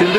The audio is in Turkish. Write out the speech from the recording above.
Şimdi